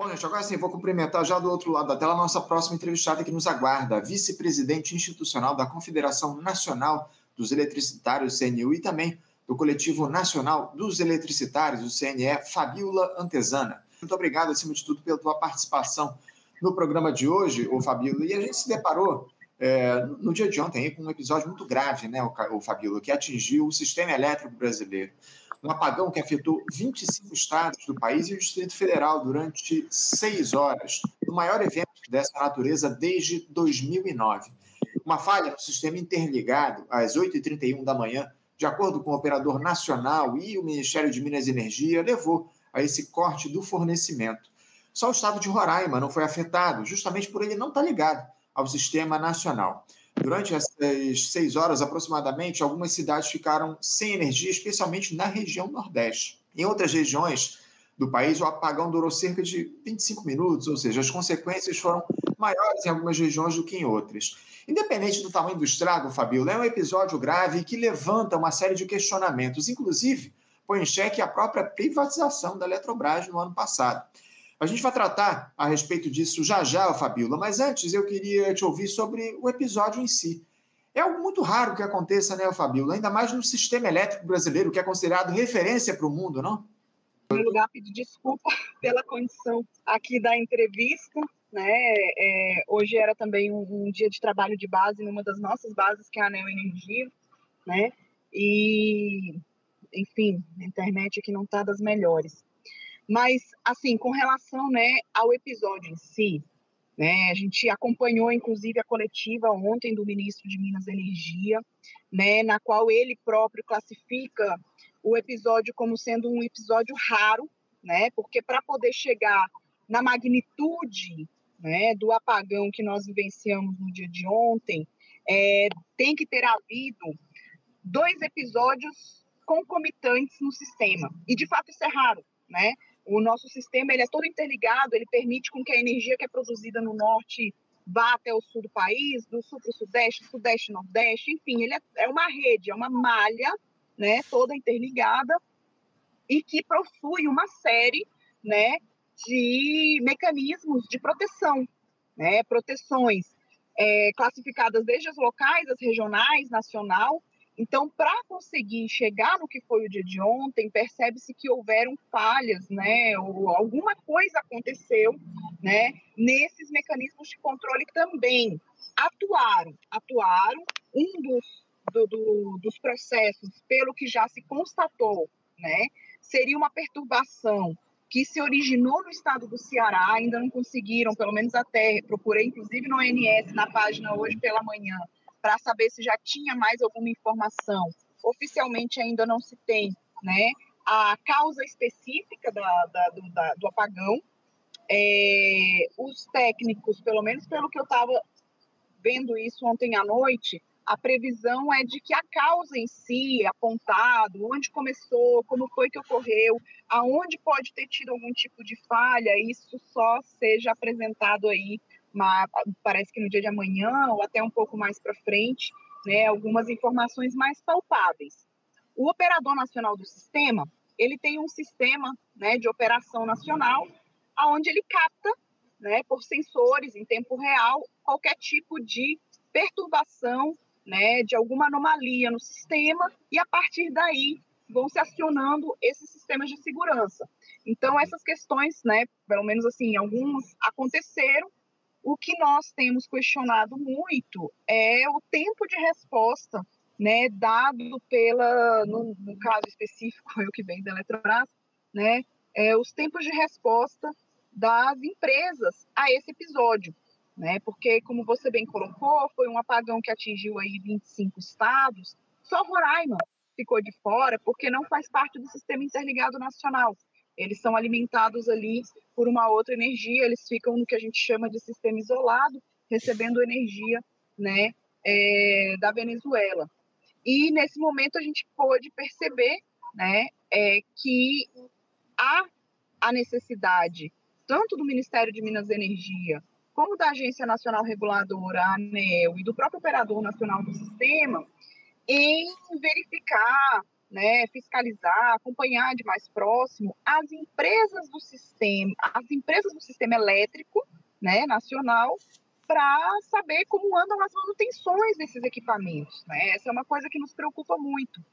Bom, gente, agora sim, vou cumprimentar já do outro lado da tela a nossa próxima entrevistada que nos aguarda, a vice-presidente institucional da Confederação Nacional dos Eletricitários, CNU, e também do Coletivo Nacional dos Eletricitários, o CNE, Fabiola Antesana. Muito obrigado, acima de tudo, pela tua participação no programa de hoje, o Fabiola. E a gente se deparou é, no dia de ontem com um episódio muito grave, né, o, o Fabiola, que atingiu o sistema elétrico brasileiro um apagão que afetou 25 estados do país e o Distrito Federal durante seis horas, o maior evento dessa natureza desde 2009. Uma falha no sistema interligado, às 8h31 da manhã, de acordo com o operador nacional e o Ministério de Minas e Energia, levou a esse corte do fornecimento. Só o estado de Roraima não foi afetado, justamente por ele não estar ligado ao sistema nacional. Durante essas seis horas aproximadamente, algumas cidades ficaram sem energia, especialmente na região Nordeste. Em outras regiões do país, o apagão durou cerca de 25 minutos, ou seja, as consequências foram maiores em algumas regiões do que em outras. Independente do tamanho do estrago, Fabiola, é um episódio grave que levanta uma série de questionamentos, inclusive põe em xeque a própria privatização da Eletrobras no ano passado. A gente vai tratar a respeito disso já já, Fabíola, mas antes eu queria te ouvir sobre o episódio em si. É algo muito raro que aconteça, né, Fabíola? Ainda mais no sistema elétrico brasileiro, que é considerado referência para o mundo, não? Em primeiro lugar, pedir desculpa pela condição aqui da entrevista. Né? É, hoje era também um, um, dia de trabalho de base numa das nossas bases, que é a Anel Energia, né? E, enfim, a internet aqui não está das melhores. Mas, assim, com relação né, ao episódio em si, né, a gente acompanhou, inclusive, a coletiva ontem do ministro de Minas e Energia, né, na qual ele próprio classifica o episódio como sendo um episódio raro, né, porque para poder chegar na magnitude né, do apagão que nós vivenciamos no dia de ontem, é, tem que ter havido dois episódios concomitantes no sistema. E, de fato, isso é raro, né? O nosso sistema ele é todo interligado, ele permite com que a energia que é produzida no norte vá até o sul do país, do sul para o sudeste, sudeste, nordeste, enfim, ele é, é uma rede, é uma malha, né, toda interligada e que possui uma série, né, de mecanismos de proteção, né, proteções é, classificadas desde as locais, as regionais, nacional, então, para conseguir chegar no que foi o dia de ontem, percebe-se que houveram falhas, né, ou alguma coisa aconteceu, né, nesses mecanismos de controle também. Atuaram, atuaram. Um dos, do, do, dos processos, pelo que já se constatou, né, seria uma perturbação que se originou no estado do Ceará, ainda não conseguiram, pelo menos até, procurei inclusive no ONS, na página hoje pela manhã, para saber se já tinha mais alguma informação. Oficialmente ainda não se tem né, a causa específica da, da, do, da, do, apagão. É, os técnicos, pelo menos pelo que eu estava vendo isso ontem à noite, a previsão é de que a causa em si, apontado, onde começou, como foi que ocorreu, aonde pode ter tido algum tipo de falha, isso só seja apresentado aí parece que no dia de amanhã ou até um pouco mais para frente, né, algumas informações mais palpáveis. O operador nacional do sistema, ele tem um sistema né, de operação nacional, aonde ele capta, né, por sensores em tempo real, qualquer tipo de perturbação, né, de alguma anomalia no sistema, e a partir daí vão se acionando esses sistemas de segurança. Então essas questões, né, pelo menos assim, algumas aconteceram o que nós temos questionado muito é o tempo de resposta, né, dado pela, no, no caso específico, eu que venho da Eletrobras, né, é, os tempos de resposta das empresas a esse episódio, né, porque como você bem colocou, foi um apagão que atingiu aí 25 estados, só Roraima ficou de fora porque não faz parte do sistema interligado nacional eles são alimentados ali por uma outra energia, eles ficam no que a gente chama de sistema isolado, recebendo energia né, é, da Venezuela. E nesse momento a gente pôde perceber né, é, que há a necessidade, tanto do Ministério de Minas e Energia, como da Agência Nacional Reguladora, a ANEL, e do próprio Operador Nacional do Sistema, em verificar né, fiscalizar, acompanhar de mais próximo as empresas do sistema, as empresas do sistema elétrico, né, nacional, para saber como andam as manutenções desses equipamentos, né? Essa é uma coisa que nos preocupa muito,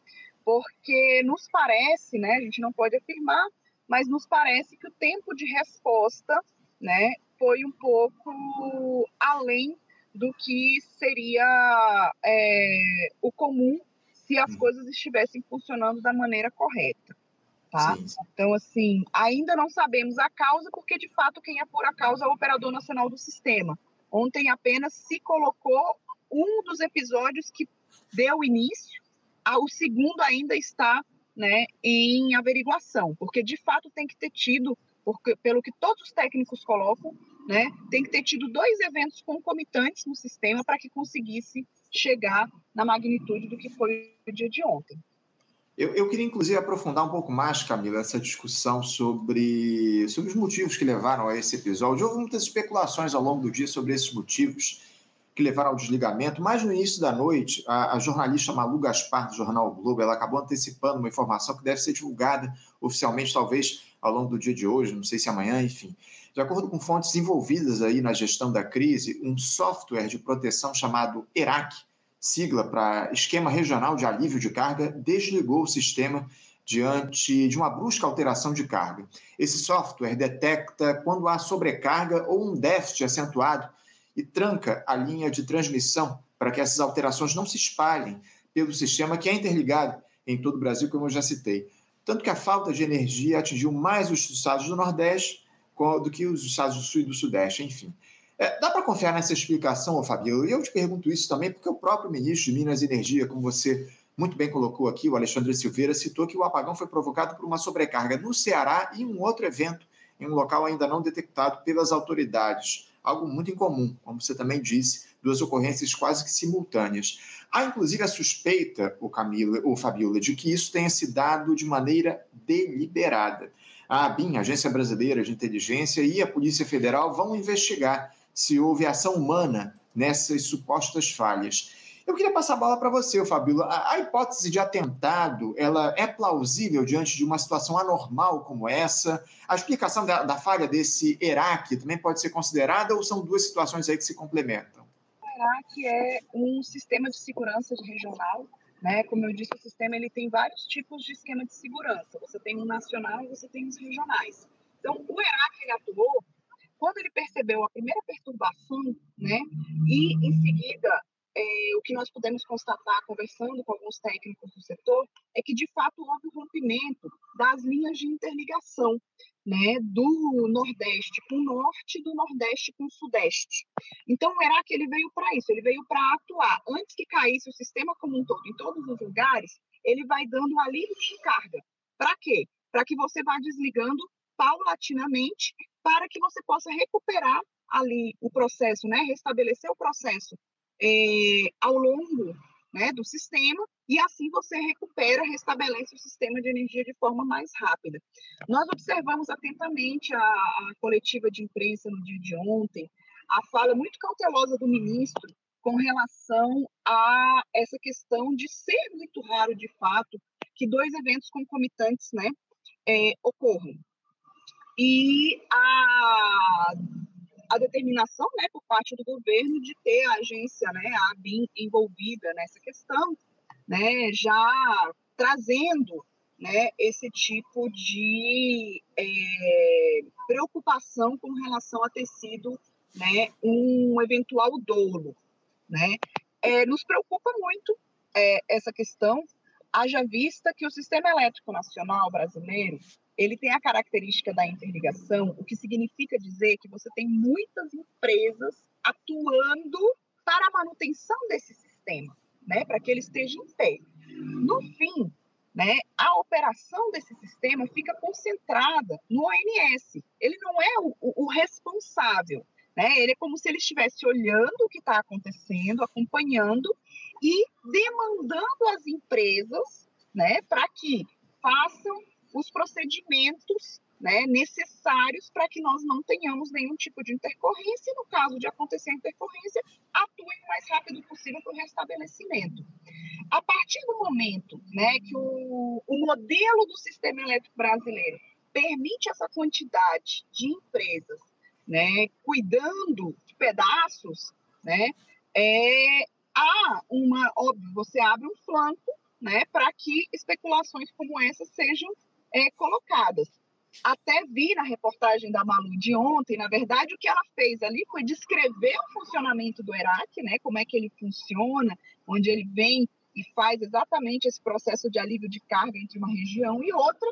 porque nos parece, né, a gente não pode afirmar, mas nos parece que o tempo de resposta, né, foi um pouco além do que seria é, o comum se as hum. coisas estivessem funcionando da maneira correta. Tá? Sim, sim. Então, assim, ainda não sabemos a causa, porque de fato quem apura a causa é o operador nacional do sistema. Ontem apenas se colocou um dos episódios que deu início, o segundo ainda está né, em averiguação, porque de fato tem que ter tido, porque, pelo que todos os técnicos colocam, né, tem que ter tido dois eventos concomitantes no sistema para que conseguisse chegar na magnitude do que foi o dia de ontem. Eu, eu, queria, inclusive, aprofundar um pouco mais, Camila, essa discussão sobre, sobre os motivos que levaram a esse episódio. Houve muitas especulações ao longo do dia sobre esses motivos que levaram ao desligamento, mas no início da noite, a, a jornalista Malu Gaspar, do jornal o Globo, ela acabou antecipando uma informação que deve ser divulgada oficialmente, talvez ao longo do dia de hoje, não sei se amanhã, enfim. De acordo com fontes envolvidas aí na gestão da crise, um software de proteção chamado ERAC, sigla para Esquema Regional de Alívio de Carga, desligou o sistema diante de uma brusca alteração de carga. Esse software detecta quando há sobrecarga ou um déficit acentuado e tranca a linha de transmissão para que essas alterações não se espalhem pelo sistema que é interligado em todo o Brasil, como eu já citei. Tanto que a falta de energia atingiu mais os estados do Nordeste do que os estados do Sul e do Sudeste, enfim. É, dá para confiar nessa explicação, Fabio? E eu te pergunto isso também porque o próprio ministro de Minas e Energia, como você muito bem colocou aqui, o Alexandre Silveira, citou que o apagão foi provocado por uma sobrecarga no Ceará e um outro evento em um local ainda não detectado pelas autoridades. Algo muito incomum, como você também disse, duas ocorrências quase que simultâneas. Há, inclusive, a suspeita, o Camila, ou Fabiola, de que isso tenha se dado de maneira deliberada. A ABIN, Agência Brasileira de Inteligência, e a Polícia Federal vão investigar se houve ação humana nessas supostas falhas. Eu queria passar a bola para você, Fabíola. A, a, hipótese de atentado, ela é plausível diante de uma situação anormal como essa? A explicação da, da falha desse ERAC também pode ser considerada ou são duas situações aí que se complementam? ERAC é um sistema de segurança regional né? Como eu disse, o sistema ele tem vários tipos de esquema de segurança. Você tem um nacional e você tem os regionais. Então, o ERAC ele atuou quando ele percebeu a primeira perturbação, né, e em seguida é, o que nós pudemos constatar conversando com alguns técnicos do setor é que de fato houve um rompimento das linhas de interligação, né, do Nordeste com o Norte, do Nordeste com o Sudeste. Então o ERAC ele veio para isso, ele veio para atuar antes que caísse o sistema como um todo em todos os lugares, ele vai dando alívio de carga. Para quê? Para que você vá desligando paulatinamente para que você possa recuperar ali o processo, né, restabelecer o processo é, ao longo né, do sistema e assim você recupera, restabelece o sistema de energia de forma mais rápida. Nós observamos atentamente a, a coletiva de imprensa no dia de ontem, a fala muito cautelosa do ministro com relação a essa questão de ser muito raro, de fato, que dois eventos concomitantes né, é, ocorram e a, a determinação né, por parte do governo de ter a agência, né, a ABIN, envolvida nessa questão, né, já trazendo né, esse tipo de é, preocupação com relação a ter sido né, um eventual dolo. Né? É, nos preocupa muito é, essa questão, haja vista que o Sistema Elétrico Nacional brasileiro ele tem a característica da interligação, o que significa dizer que você tem muitas empresas atuando para a manutenção desse sistema, né, para que ele esteja em pé. No fim, né, a operação desse sistema fica concentrada no ONS. Ele não é o, o, o responsável, né? Ele é como se ele estivesse olhando o que está acontecendo, acompanhando e demandando as empresas, né, para que façam os procedimentos né, necessários para que nós não tenhamos nenhum tipo de intercorrência. No caso de acontecer a intercorrência, atue o mais rápido possível para o restabelecimento. A partir do momento né, que o, o modelo do sistema elétrico brasileiro permite essa quantidade de empresas né, cuidando de pedaços, né, é, há uma, óbvio, você abre um flanco né, para que especulações como essa sejam é, colocadas. Até vi na reportagem da Malu de ontem, na verdade, o que ela fez ali foi descrever o funcionamento do ERAC, né, como é que ele funciona, onde ele vem e faz exatamente esse processo de alívio de carga entre uma região e outra,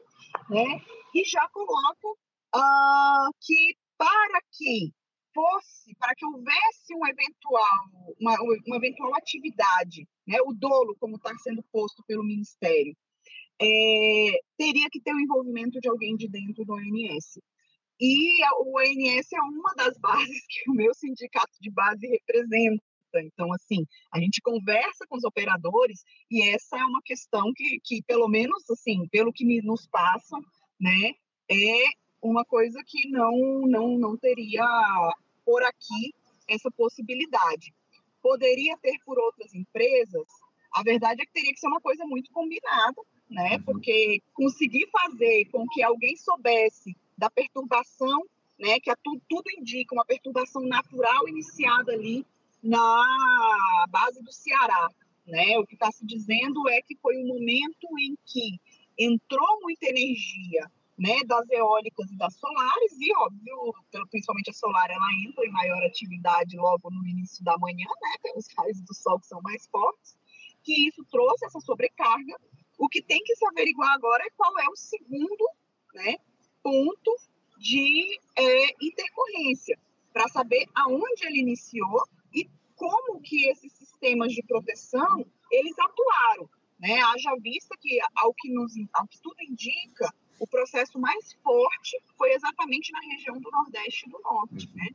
né, e já coloca uh, que para que fosse, para que houvesse um eventual, uma, uma eventual atividade, né, o dolo, como está sendo posto pelo Ministério, é, teria que ter o envolvimento de alguém de dentro do ONS. E o ONS é uma das bases que o meu sindicato de base representa. Então, assim, a gente conversa com os operadores e essa é uma questão que, que pelo menos, assim, pelo que nos passam, né, é uma coisa que não, não, não teria por aqui essa possibilidade. Poderia ter por outras empresas, a verdade é que teria que ser uma coisa muito combinada, né? Uhum. Porque conseguir fazer com que alguém soubesse da perturbação, né? Que tudo, tudo indica uma perturbação natural iniciada ali na base do Ceará, né? O que está se dizendo é que foi um momento em que entrou muita energia, né? Das eólicas e das solares e óbvio, principalmente a solar, ela entra em maior atividade logo no início da manhã, né? Tem os raios do sol que são mais fortes, que isso trouxe essa sobrecarga o que tem que se averiguar agora é qual é o segundo né, ponto de é, intercorrência, para saber aonde ele iniciou e como que esses sistemas de proteção eles atuaram. Né? Haja vista que, ao que, nos, ao que tudo indica, o processo mais forte foi exatamente na região do Nordeste e do Norte. Né?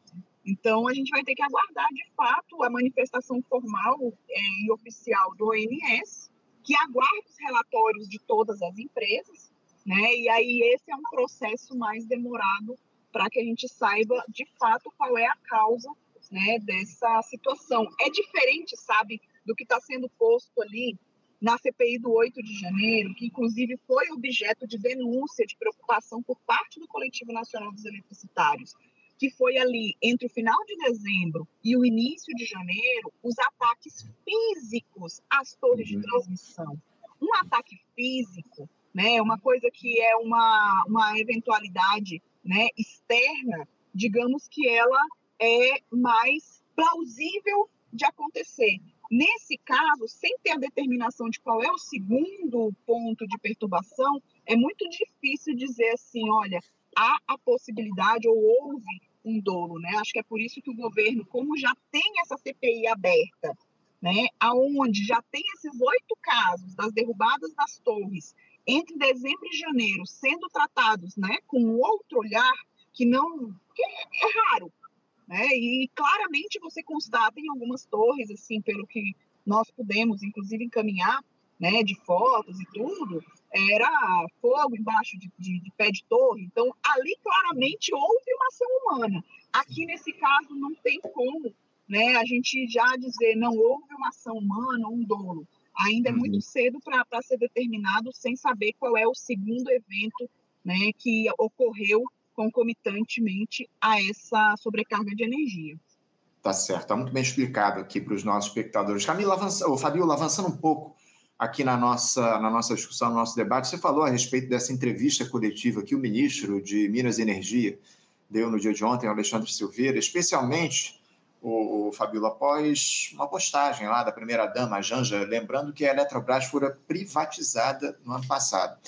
Então, a gente vai ter que aguardar, de fato, a manifestação formal é, e oficial do ONS que aguarda os relatórios de todas as empresas, né? E aí esse é um processo mais demorado para que a gente saiba de fato qual é a causa, né, dessa situação. É diferente, sabe, do que está sendo posto ali na CPI do 8 de janeiro, que inclusive foi objeto de denúncia, de preocupação por parte do Coletivo Nacional dos Eletricitários que foi ali entre o final de dezembro e o início de janeiro, os ataques físicos às torres de uhum. transmissão. Um ataque físico, né, uma coisa que é uma, uma eventualidade né, externa, digamos que ela é mais plausível de acontecer. Nesse caso, sem ter a determinação de qual é o segundo ponto de perturbação, é muito difícil dizer assim, olha, há a possibilidade ou houve um dolo, né? Acho que é por isso que o governo, como já tem essa CPI aberta, né, aonde já tem esses oito casos das derrubadas das torres entre dezembro e janeiro sendo tratados, né, com outro olhar que não que é, é raro, né? E claramente você constata em algumas torres, assim, pelo que nós pudemos, inclusive, encaminhar, né, de fotos e tudo, era fogo embaixo de, de, de, pé de torre. Então, ali claramente houve uma ação humana. Aqui, nesse caso, não tem como né, a gente já dizer não houve uma ação humana, um dolo. Ainda é muito uhum. cedo para ser determinado sem saber qual é o segundo evento né, que ocorreu concomitantemente a essa sobrecarga de energia. Tá certo, está muito bem explicado aqui para os nossos espectadores. Camila, avança, ou Fabiola, avançando um pouco aqui na nossa, na nossa discussão, no nosso debate, você falou a respeito dessa entrevista coletiva que o ministro de Minas e Energia deu no dia de ontem, Alexandre Silveira, especialmente o, o após uma postagem lá da primeira-dama, Janja, lembrando que a Eletrobras fora privatizada no ano passado.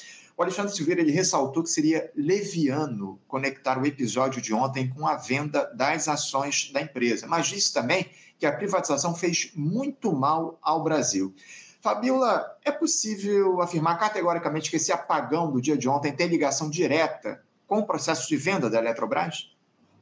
Alexandre Silveira ele ressaltou que seria leviano conectar o episódio de ontem com a venda das ações da empresa, mas disse também que a privatização fez muito mal ao Brasil. Fabiola, é possível afirmar categoricamente que esse apagão do dia de ontem tem ligação direta com o processo de venda da Eletrobras?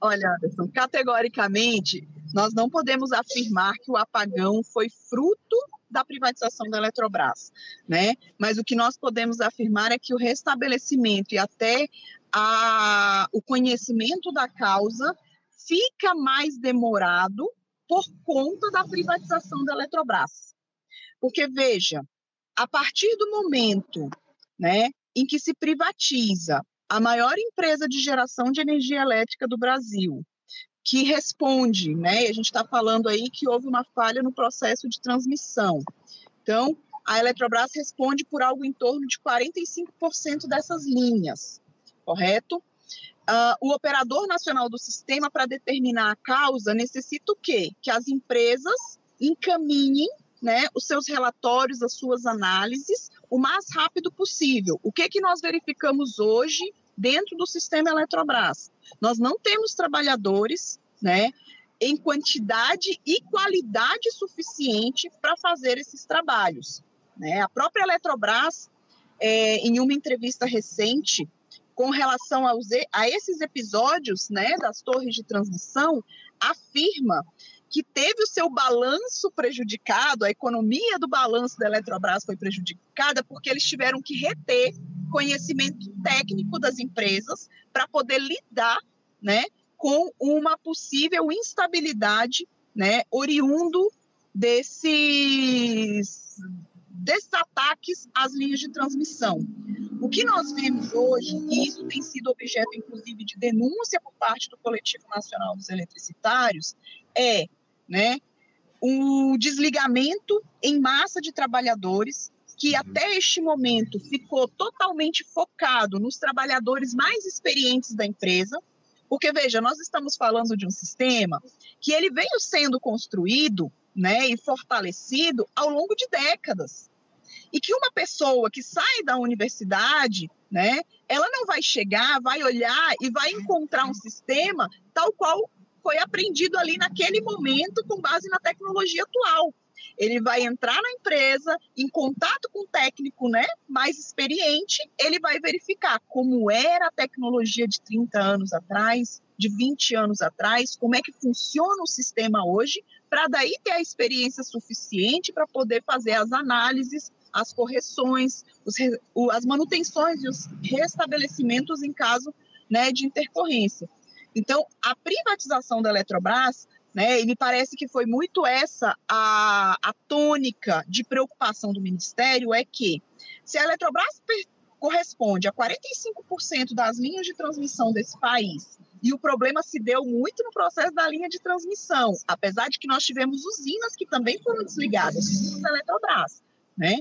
Olha, Anderson, categoricamente, nós não podemos afirmar que o apagão foi fruto da privatização da Eletrobras, né? Mas o que nós podemos afirmar é que o restabelecimento e até a, o conhecimento da causa fica mais demorado por conta da privatização da Eletrobras. Porque, veja, a partir do momento né, em que se privatiza a maior empresa de geração de energia elétrica do Brasil, que responde, né? A gente está falando aí que houve uma falha no processo de transmissão. Então, a Eletrobras responde por algo em torno de 45% dessas linhas, correto? Uh, o operador nacional do sistema, para determinar a causa, necessita o quê? Que as empresas encaminhem né, os seus relatórios, as suas análises, o mais rápido possível. O que, que nós verificamos hoje dentro do sistema Eletrobras? Nós não temos trabalhadores né, em quantidade e qualidade suficiente para fazer esses trabalhos. Né? A própria Eletrobras, é, em uma entrevista recente, com relação aos, a esses episódios né, das torres de transmissão, afirma que teve o seu balanço prejudicado, a economia do balanço da Eletrobras foi prejudicada porque eles tiveram que reter conhecimento técnico das empresas para poder lidar, né, com uma possível instabilidade, né, oriundo desses desses ataques às linhas de transmissão. O que nós vemos hoje, e isso tem sido objeto, inclusive, de denúncia por parte do Coletivo Nacional dos Eletricitários, é né, um desligamento em massa de trabalhadores que uhum. até este momento ficou totalmente focado nos trabalhadores mais experientes da empresa, porque veja, nós estamos falando de um sistema que ele veio sendo construído, né, e fortalecido ao longo de décadas. E que uma pessoa que sai da universidade, né, ela não vai chegar, vai olhar e vai encontrar um sistema tal qual foi aprendido ali naquele momento com base na tecnologia atual. Ele vai entrar na empresa, em contato com o técnico né, mais experiente, ele vai verificar como era a tecnologia de 30 anos atrás, de 20 anos atrás, como é que funciona o sistema hoje, para daí ter a experiência suficiente para poder fazer as análises, as correções, os, as manutenções e os restabelecimentos em caso né, de intercorrência. Então, a privatização da Eletrobras, né, e me parece que foi muito essa a, a tônica de preocupação do Ministério, é que se a Eletrobras corresponde a 45% das linhas de transmissão desse país, e o problema se deu muito no processo da linha de transmissão, apesar de que nós tivemos usinas que também foram desligadas, usinas da Eletrobras, né?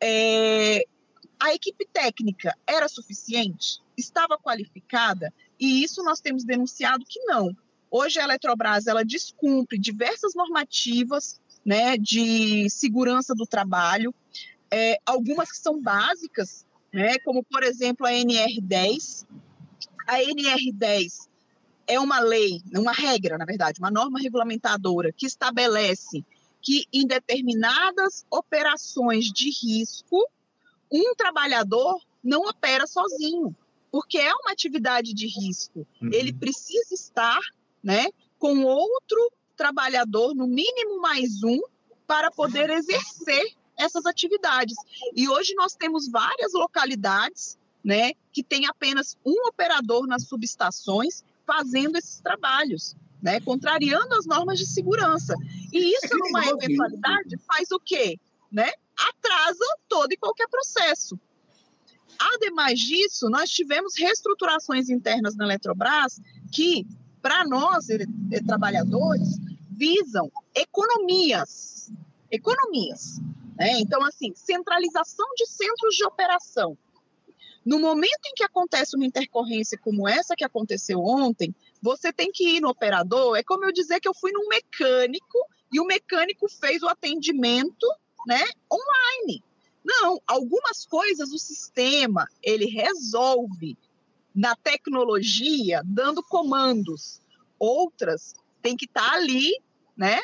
É, a equipe técnica era suficiente? Estava qualificada? E isso nós temos denunciado que não. Hoje a Eletrobras ela descumpre diversas normativas né, de segurança do trabalho, é, algumas que são básicas, né, como por exemplo a NR10. A NR10 é uma lei, uma regra, na verdade, uma norma regulamentadora que estabelece que em determinadas operações de risco, um trabalhador não opera sozinho porque é uma atividade de risco. Uhum. Ele precisa estar, né, com outro trabalhador, no mínimo mais um, para poder exercer essas atividades. E hoje nós temos várias localidades, né, que tem apenas um operador nas subestações fazendo esses trabalhos, né, contrariando as normas de segurança. E isso, numa eventualidade, faz o quê? Né? Atrasa todo e qualquer processo. Ademais disso, nós tivemos reestruturações internas na Eletrobras que, para nós, trabalhadores, visam economias. Economias. Né? Então, assim, centralização de centros de operação. No momento em que acontece uma intercorrência como essa que aconteceu ontem, você tem que ir no operador. É como eu dizer que eu fui num mecânico e o mecânico fez o atendimento né, online. Não, algumas coisas o sistema ele resolve na tecnologia dando comandos. Outras tem que estar tá ali, né?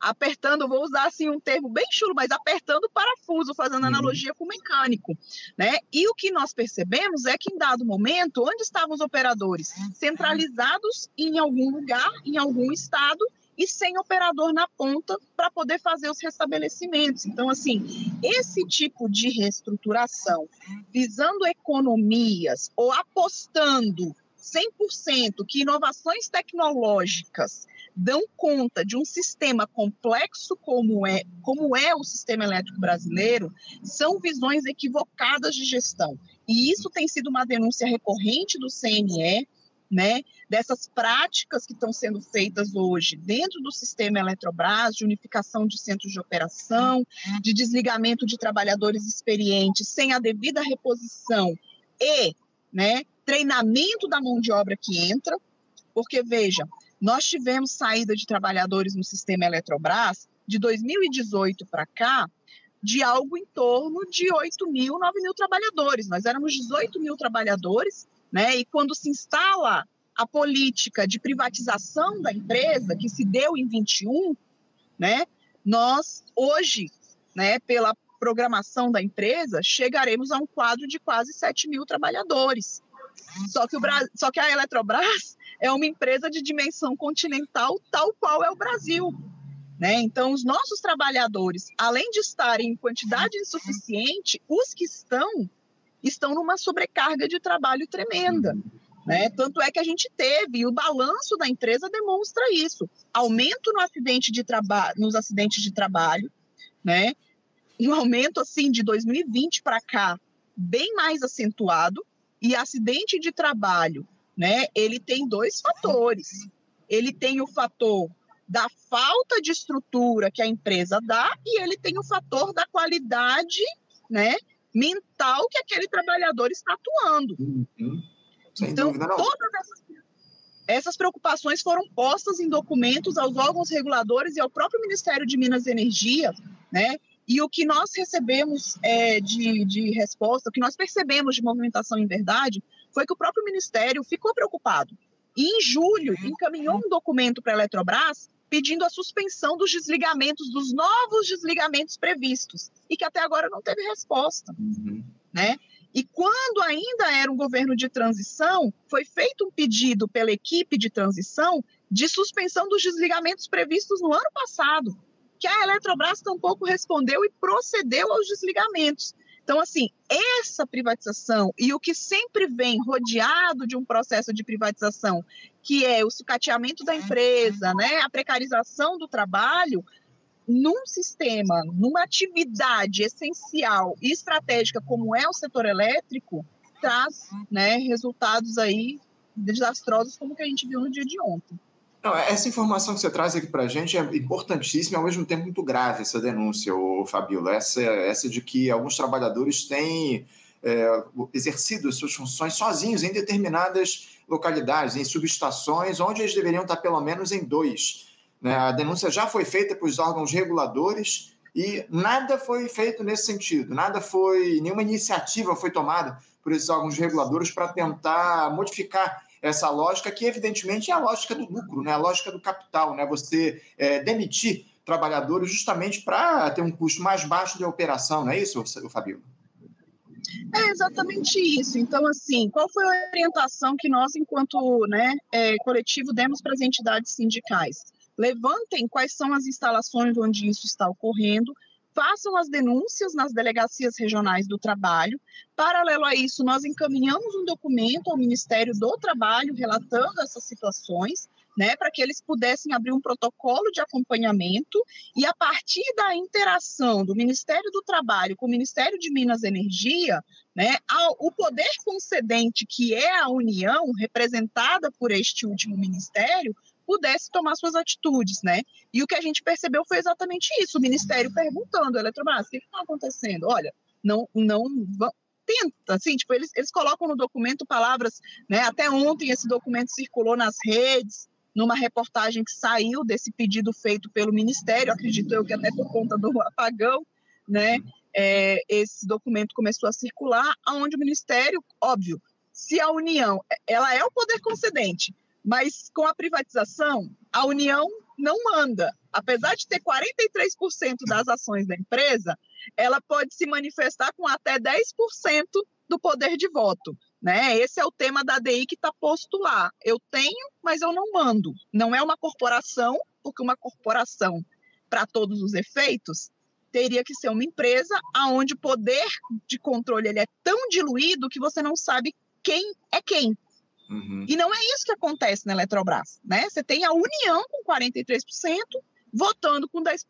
Apertando, vou usar assim um termo bem chulo, mas apertando o parafuso, fazendo uhum. analogia com o mecânico, né? E o que nós percebemos é que em dado momento, onde estavam os operadores? Centralizados em algum lugar, em algum estado, e sem operador na ponta para poder fazer os restabelecimentos. Então, assim, esse tipo de reestruturação, visando economias ou apostando 100% que inovações tecnológicas dão conta de um sistema complexo como é, como é o sistema elétrico brasileiro, são visões equivocadas de gestão. E isso tem sido uma denúncia recorrente do CNE, né, dessas práticas que estão sendo feitas hoje dentro do sistema Eletrobras, de unificação de centros de operação, de desligamento de trabalhadores experientes sem a devida reposição e né, treinamento da mão de obra que entra, porque, veja, nós tivemos saída de trabalhadores no sistema Eletrobras de 2018 para cá de algo em torno de 8 mil, 9 mil trabalhadores. Nós éramos 18 mil trabalhadores, né? E quando se instala a política de privatização da empresa, que se deu em 21, né? Nós, hoje, né, pela programação da empresa, chegaremos a um quadro de quase 7 mil trabalhadores. Só que, o Brasil, só que a Eletrobras é uma empresa de dimensão continental, tal qual é o Brasil. Né? Então, os nossos trabalhadores, além de estarem em quantidade insuficiente, os que estão, estão numa sobrecarga de trabalho tremenda. Né? Tanto é que a gente teve, e o balanço da empresa demonstra isso: aumento no acidente de trabalho, nos acidentes de trabalho, né? um aumento assim de 2020 para cá, bem mais acentuado, e acidente de trabalho né, ele tem dois fatores. Ele tem o fator da falta de estrutura que a empresa dá e ele tem o fator da qualidade, né, mental que aquele trabalhador está atuando. Uhum. então, todas essas, essas preocupações foram postas em documentos aos órgãos reguladores e ao próprio Ministério de Minas e Energia, né? E o que nós recebemos é, de, de resposta, o que nós percebemos de movimentação em verdade, foi que o próprio Ministério ficou preocupado. E em julho encaminhou um documento para a Eletrobras pedindo a suspensão dos desligamentos, dos novos desligamentos previstos, e que até agora não teve resposta. Uhum. Né? E quando ainda era um governo de transição, foi feito um pedido pela equipe de transição de suspensão dos desligamentos previstos no ano passado, que a Eletrobras tampouco respondeu e procedeu aos desligamentos. Então, assim, essa privatização e o que sempre vem rodeado de um processo de privatização, que é o sucateamento da empresa, né, a precarização do trabalho, num sistema, numa atividade essencial e estratégica como é o setor elétrico, traz né, resultados aí desastrosos como que a gente viu no dia de ontem. Não, essa informação que você traz aqui para a gente é importantíssima e ao mesmo tempo muito grave essa denúncia, Fabíola, essa, essa de que alguns trabalhadores têm é, exercido suas funções sozinhos em determinadas localidades, em subestações, onde eles deveriam estar pelo menos em dois. Né? A denúncia já foi feita para os órgãos reguladores e nada foi feito nesse sentido, nada foi, nenhuma iniciativa foi tomada por esses órgãos reguladores para tentar modificar essa lógica, que evidentemente é a lógica do lucro, né? a lógica do capital, né? você é, demitir trabalhadores justamente para ter um custo mais baixo de operação, não é isso, Fabio? É exatamente isso. Então, assim, qual foi a orientação que nós, enquanto né, é, coletivo, demos para as entidades sindicais? Levantem quais são as instalações onde isso está ocorrendo, façam as denúncias nas delegacias regionais do trabalho. Paralelo a isso, nós encaminhamos um documento ao Ministério do Trabalho relatando essas situações, né, para que eles pudessem abrir um protocolo de acompanhamento e a partir da interação do Ministério do Trabalho com o Ministério de Minas e Energia, né, ao, o poder concedente que é a União, representada por este último ministério, pudesse tomar suas atitudes, né? E o que a gente percebeu foi exatamente isso, o Ministério perguntando, Eletrobras, o que está acontecendo? Olha, não, não, tenta, assim, tipo, eles, eles colocam no documento palavras, né? Até ontem esse documento circulou nas redes, numa reportagem que saiu desse pedido feito pelo Ministério, acredito eu que até por conta do apagão, né? É, esse documento começou a circular, aonde o Ministério, óbvio, se a União, ela é o poder concedente, mas com a privatização, a União não manda. Apesar de ter 43% das ações da empresa, ela pode se manifestar com até 10% do poder de voto. Né? Esse é o tema da DI que está posto lá. Eu tenho, mas eu não mando. Não é uma corporação, porque uma corporação, para todos os efeitos, teria que ser uma empresa aonde o poder de controle ele é tão diluído que você não sabe quem é quem. Uhum. E não é isso que acontece na Eletrobras. Né? Você tem a União com 43%, votando com 10%,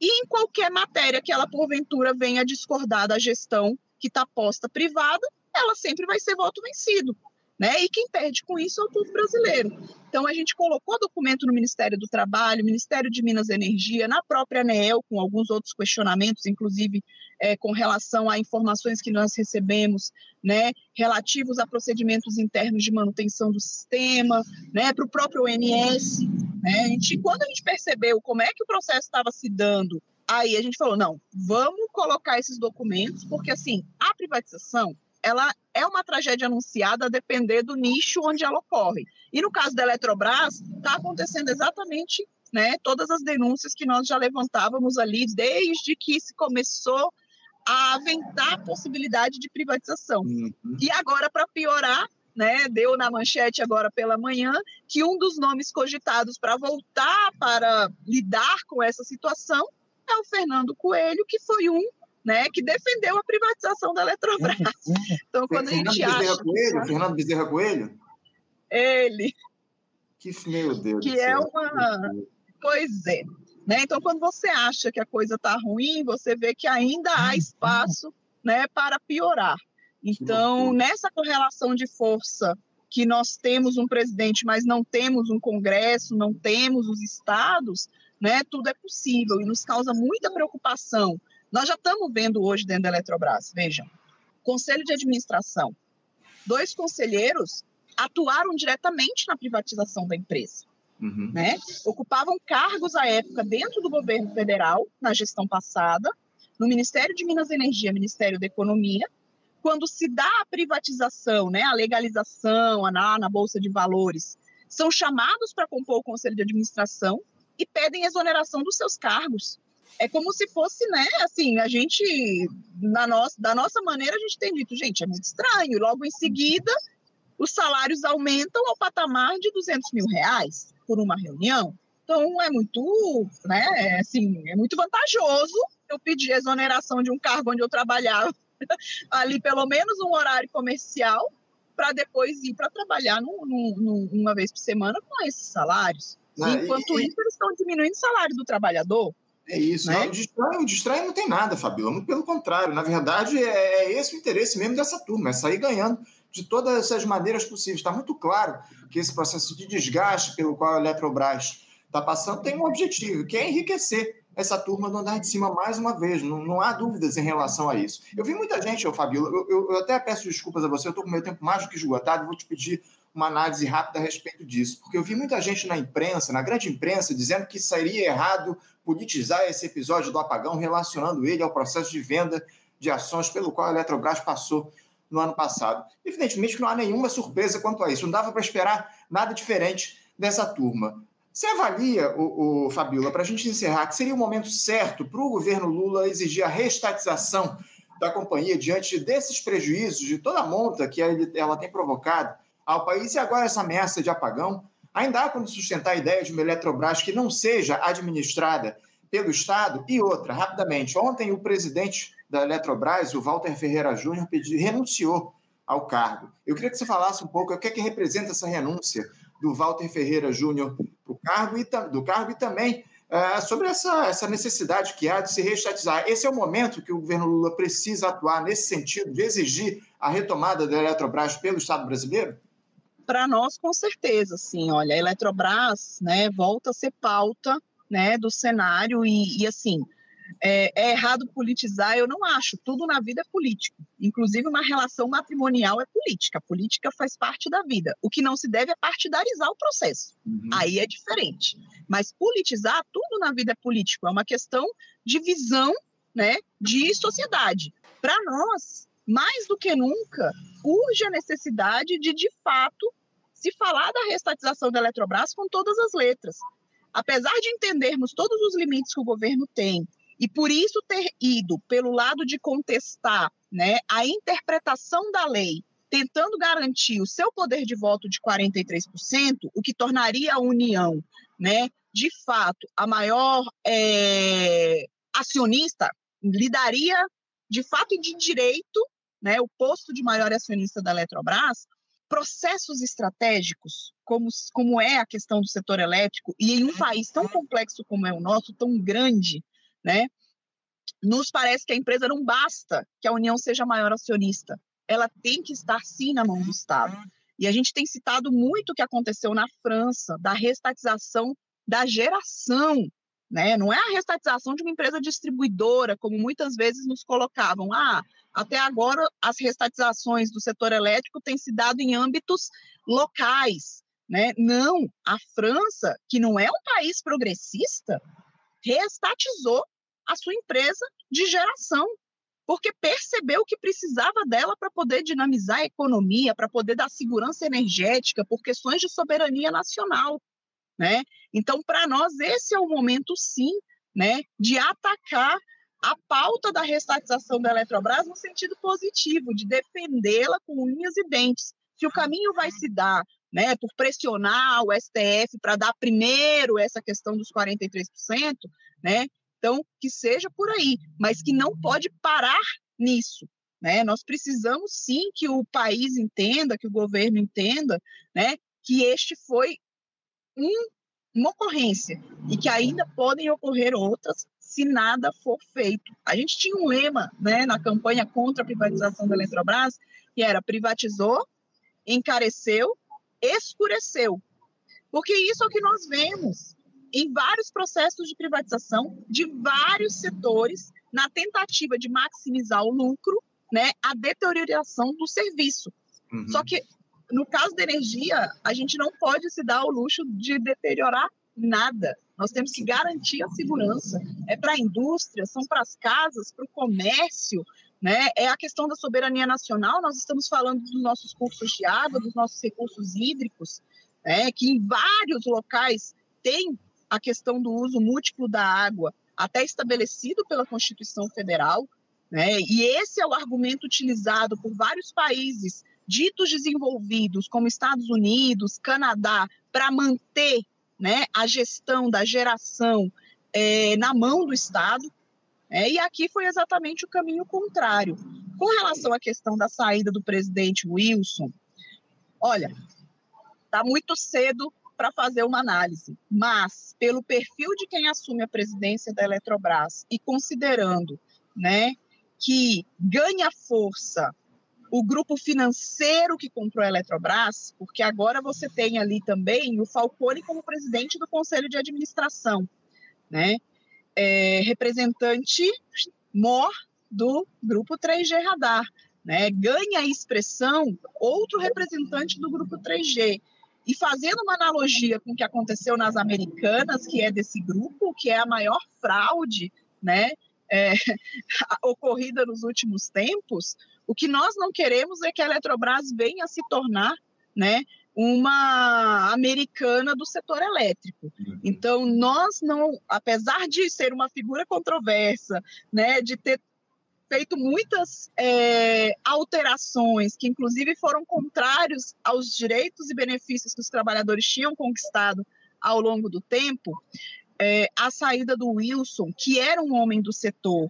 e em qualquer matéria que ela, porventura, venha discordar da gestão que está posta privada, ela sempre vai ser voto vencido. Né? E quem perde com isso é o povo brasileiro. Então, a gente colocou documento no Ministério do Trabalho, Ministério de Minas e Energia, na própria ANEEL, com alguns outros questionamentos, inclusive é, com relação a informações que nós recebemos, né, relativos a procedimentos internos de manutenção do sistema, né, para o próprio ONS. Né? A gente, quando a gente percebeu como é que o processo estava se dando, aí a gente falou, não, vamos colocar esses documentos, porque, assim, a privatização, ela é uma tragédia anunciada a depender do nicho onde ela ocorre. E no caso da Eletrobras, está acontecendo exatamente né, todas as denúncias que nós já levantávamos ali desde que se começou a aventar a possibilidade de privatização. Uhum. E agora, para piorar, né, deu na manchete agora pela manhã que um dos nomes cogitados para voltar para lidar com essa situação é o Fernando Coelho, que foi um né, que defendeu a privatização da Eletrobras. Uhum. Então, quando Fernando a gente Bezerra acha... Coelho, Fernando Bezerra Coelho? Ele. Que, meu Deus Que é uma... Pois é. Né? Então, quando você acha que a coisa está ruim, você vê que ainda há uhum. espaço né, para piorar. Então, nessa correlação de força que nós temos um presidente, mas não temos um Congresso, não temos os estados, né, tudo é possível e nos causa muita preocupação nós já estamos vendo hoje dentro da Eletrobras, vejam, conselho de administração. Dois conselheiros atuaram diretamente na privatização da empresa. Uhum. Né? Ocupavam cargos à época dentro do governo federal, na gestão passada, no Ministério de Minas e Energia, Ministério da Economia. Quando se dá a privatização, né, a legalização na, na Bolsa de Valores, são chamados para compor o conselho de administração e pedem exoneração dos seus cargos é como se fosse, né, assim, a gente, na nossa, da nossa maneira, a gente tem dito, gente, é muito estranho. Logo em seguida, os salários aumentam ao patamar de 200 mil reais por uma reunião. Então, é muito, né, é, assim, é muito vantajoso eu pedir exoneração de um cargo onde eu trabalhava ali pelo menos um horário comercial para depois ir para trabalhar num, num, uma vez por semana com esses salários. Ah, Enquanto isso, eles estão diminuindo o salário do trabalhador. É isso. Né? Não, de estranho não tem nada, Fabíola. Muito pelo contrário. Na verdade, é, é esse o interesse mesmo dessa turma, é sair ganhando de todas essas maneiras possíveis. Está muito claro que esse processo de desgaste pelo qual a Eletrobras está passando tem um objetivo, que é enriquecer essa turma do andar de cima mais uma vez. Não, não há dúvidas em relação a isso. Eu vi muita gente, Fabíola, eu, eu, eu, até peço desculpas a você, eu estou com meu tempo mais do que esgotado, vou te pedir uma análise rápida a respeito disso, porque eu vi muita gente na imprensa, na grande imprensa, dizendo que seria errado politizar esse episódio do apagão, relacionando ele ao processo de venda de ações pelo qual a Eletrobras passou no ano passado. Evidentemente que não há nenhuma surpresa quanto a isso, não dava para esperar nada diferente dessa turma. Você avalia, o, o Fabiola, para a gente encerrar, que seria o momento certo para o governo Lula exigir a restatização da companhia diante desses prejuízos, de toda a monta que ela tem provocado ao país. E agora essa ameaça de apagão, ainda há como sustentar a ideia de uma Eletrobras que não seja administrada pelo Estado? E outra, rapidamente, ontem o presidente da Eletrobras, o Walter Ferreira Júnior, renunciou ao cargo. Eu queria que você falasse um pouco o que é que representa essa renúncia do Walter Ferreira Júnior do cargo e, do cargo e também é, sobre essa, essa necessidade que há de se reestatizar. Esse é o momento que o governo Lula precisa atuar nesse sentido, de exigir a retomada da Eletrobras pelo Estado brasileiro? Para nós, com certeza, sim. Olha, a Eletrobras, né, volta a ser pauta, né, do cenário e, e assim, é, é, errado politizar, eu não acho. Tudo na vida é político. Inclusive, uma relação matrimonial é política. A política faz parte da vida. O que não se deve é partidarizar o processo. Uhum. Aí é diferente. Mas politizar, tudo na vida é político. É uma questão de visão né, de sociedade. Para nós, mais do que nunca, urge a necessidade de, de fato, se falar da restatização da Eletrobras com todas as letras. Apesar de entendermos todos os limites que o governo tem, e por isso ter ido pelo lado de contestar né, a interpretação da lei tentando garantir o seu poder de voto de 43%, o que tornaria a União, né, de fato, a maior é, acionista, lhe daria, de fato de direito, né, o posto de maior acionista da Eletrobras, processos estratégicos, como, como é a questão do setor elétrico, e em um país tão complexo como é o nosso, tão grande, né, nos parece que a empresa não basta que a União seja maior acionista, ela tem que estar sim na mão do Estado. E a gente tem citado muito o que aconteceu na França, da restatização da geração, né? Não é a restatização de uma empresa distribuidora, como muitas vezes nos colocavam. Ah, até agora as restatizações do setor elétrico têm se dado em âmbitos locais, né? Não, a França, que não é um país progressista, reestatizou a sua empresa de geração, porque percebeu que precisava dela para poder dinamizar a economia, para poder dar segurança energética, por questões de soberania nacional. Né? Então, para nós, esse é o momento, sim, né, de atacar a pauta da restatização da Eletrobras no sentido positivo, de defendê-la com unhas e dentes. Se o caminho vai se dar né, por pressionar o STF para dar primeiro essa questão dos 43%, né, então que seja por aí, mas que não pode parar nisso. Né? Nós precisamos sim que o país entenda, que o governo entenda, né, que este foi um, uma ocorrência e que ainda podem ocorrer outras se nada for feito. A gente tinha um lema né, na campanha contra a privatização da Eletrobras, que era privatizou, encareceu, escureceu. Porque isso é o que nós vemos em vários processos de privatização de vários setores na tentativa de maximizar o lucro, né, a deterioração do serviço. Uhum. Só que no caso da energia, a gente não pode se dar o luxo de deteriorar nada. Nós temos que garantir a segurança. É para a indústria, são para as casas, para o comércio, né? É a questão da soberania nacional. Nós estamos falando dos nossos cursos de água, dos nossos recursos hídricos, né? que em vários locais tem a questão do uso múltiplo da água, até estabelecido pela Constituição Federal. Né? E esse é o argumento utilizado por vários países ditos desenvolvidos, como Estados Unidos, Canadá, para manter né, a gestão da geração é, na mão do Estado. É, e aqui foi exatamente o caminho contrário. Com relação à questão da saída do presidente Wilson, olha, está muito cedo para fazer uma análise, mas pelo perfil de quem assume a presidência da Eletrobras e considerando né, que ganha força o grupo financeiro que comprou a Eletrobras, porque agora você tem ali também o Falcone como presidente do conselho de administração, né? É, representante mor do grupo 3G Radar, né? Ganha expressão outro representante do grupo 3G. E fazendo uma analogia com o que aconteceu nas Americanas, que é desse grupo, que é a maior fraude, né? É, ocorrida nos últimos tempos, o que nós não queremos é que a Eletrobras venha a se tornar né, uma americana do setor elétrico. Uhum. Então, nós não, apesar de ser uma figura controversa, né, de ter feito muitas é, alterações que, inclusive, foram contrários aos direitos e benefícios que os trabalhadores tinham conquistado ao longo do tempo, é, a saída do Wilson, que era um homem do setor,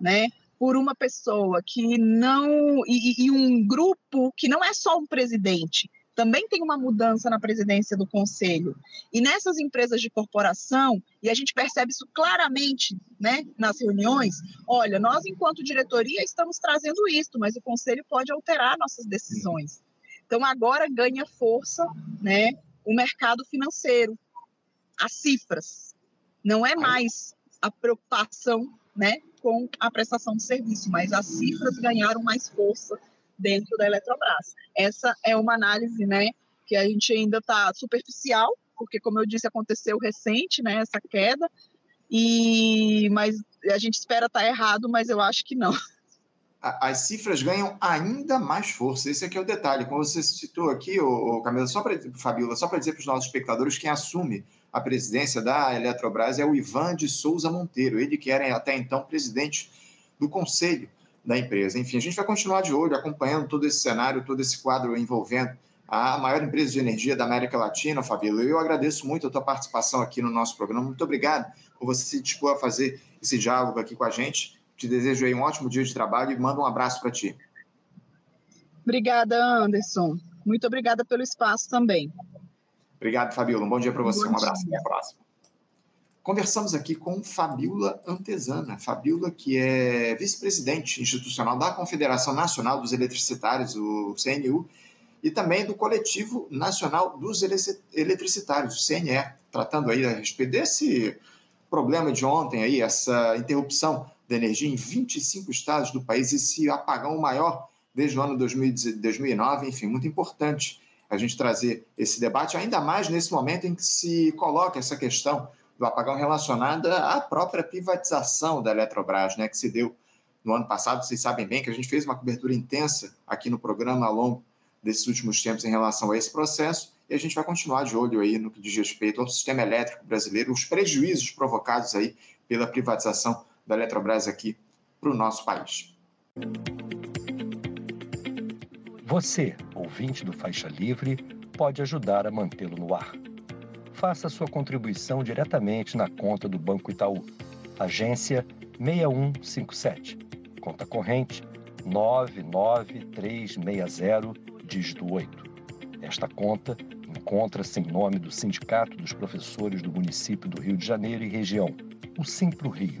né, por uma pessoa que não. E, e, um grupo que não é só um presidente, também tem uma mudança na presidência do conselho. E nessas empresas de corporação, e a gente percebe isso claramente né, nas reuniões, olha, nós, enquanto diretoria, estamos trazendo isso, mas o conselho pode alterar nossas decisões. Então, agora ganha força né, o mercado financeiro, as cifras. Não é mais a preocupação né, com a prestação de serviço, mas as cifras ganharam mais força dentro da Eletrobras. Essa é uma análise, né, que a gente ainda está superficial, porque como eu disse aconteceu recente, né, essa queda, e mas a gente espera estar tá errado, mas eu acho que não. As cifras ganham ainda mais força. Esse aqui é o detalhe. Como você citou aqui, o Camila, só para Fabiola, só para dizer para os nossos espectadores, quem assume a presidência da Eletrobras é o Ivan de Souza Monteiro, ele que era até então presidente do conselho da empresa. Enfim, a gente vai continuar de olho, acompanhando todo esse cenário, todo esse quadro envolvendo a maior empresa de energia da América Latina, Fabíola. Eu agradeço muito a tua participação aqui no nosso programa. Muito obrigado por você se dispor a fazer esse diálogo aqui com a gente. Te desejo aí um ótimo dia de trabalho e mando um abraço para ti. Obrigada, Anderson. Muito obrigada pelo espaço também. Obrigado, Fabíola. Um bom dia para você. Bom um abraço. Dia. Até a próxima. Conversamos aqui com Fabíola Antesana. Fabíola, que é vice-presidente institucional da Confederação Nacional dos Eletricitários, o CNU, e também do Coletivo Nacional dos Eletricitários, o CNE, tratando aí a respeito desse problema de ontem aí, essa interrupção da energia em 25 estados do país, esse apagão maior desde o ano 2009, enfim, muito importante a gente trazer esse debate, ainda mais nesse momento em que se coloca essa questão do apagão relacionada à própria privatização da Eletrobras, né, que se deu no ano passado. Vocês sabem bem que a gente fez uma cobertura intensa aqui no programa ao longo desses últimos tempos em relação a esse processo e a gente vai continuar de olho aí no que diz respeito ao sistema elétrico brasileiro, os prejuízos provocados aí pela privatização da Eletrobras aqui para o nosso país. Você, ouvinte do Faixa Livre, pode ajudar a mantê-lo no ar. Faça sua contribuição diretamente na conta do Banco Itaú, agência 6157, conta corrente 99360, dígito 8. Esta conta encontra-se em nome do Sindicato dos Professores do Município do Rio de Janeiro e região, o Simpro Rio,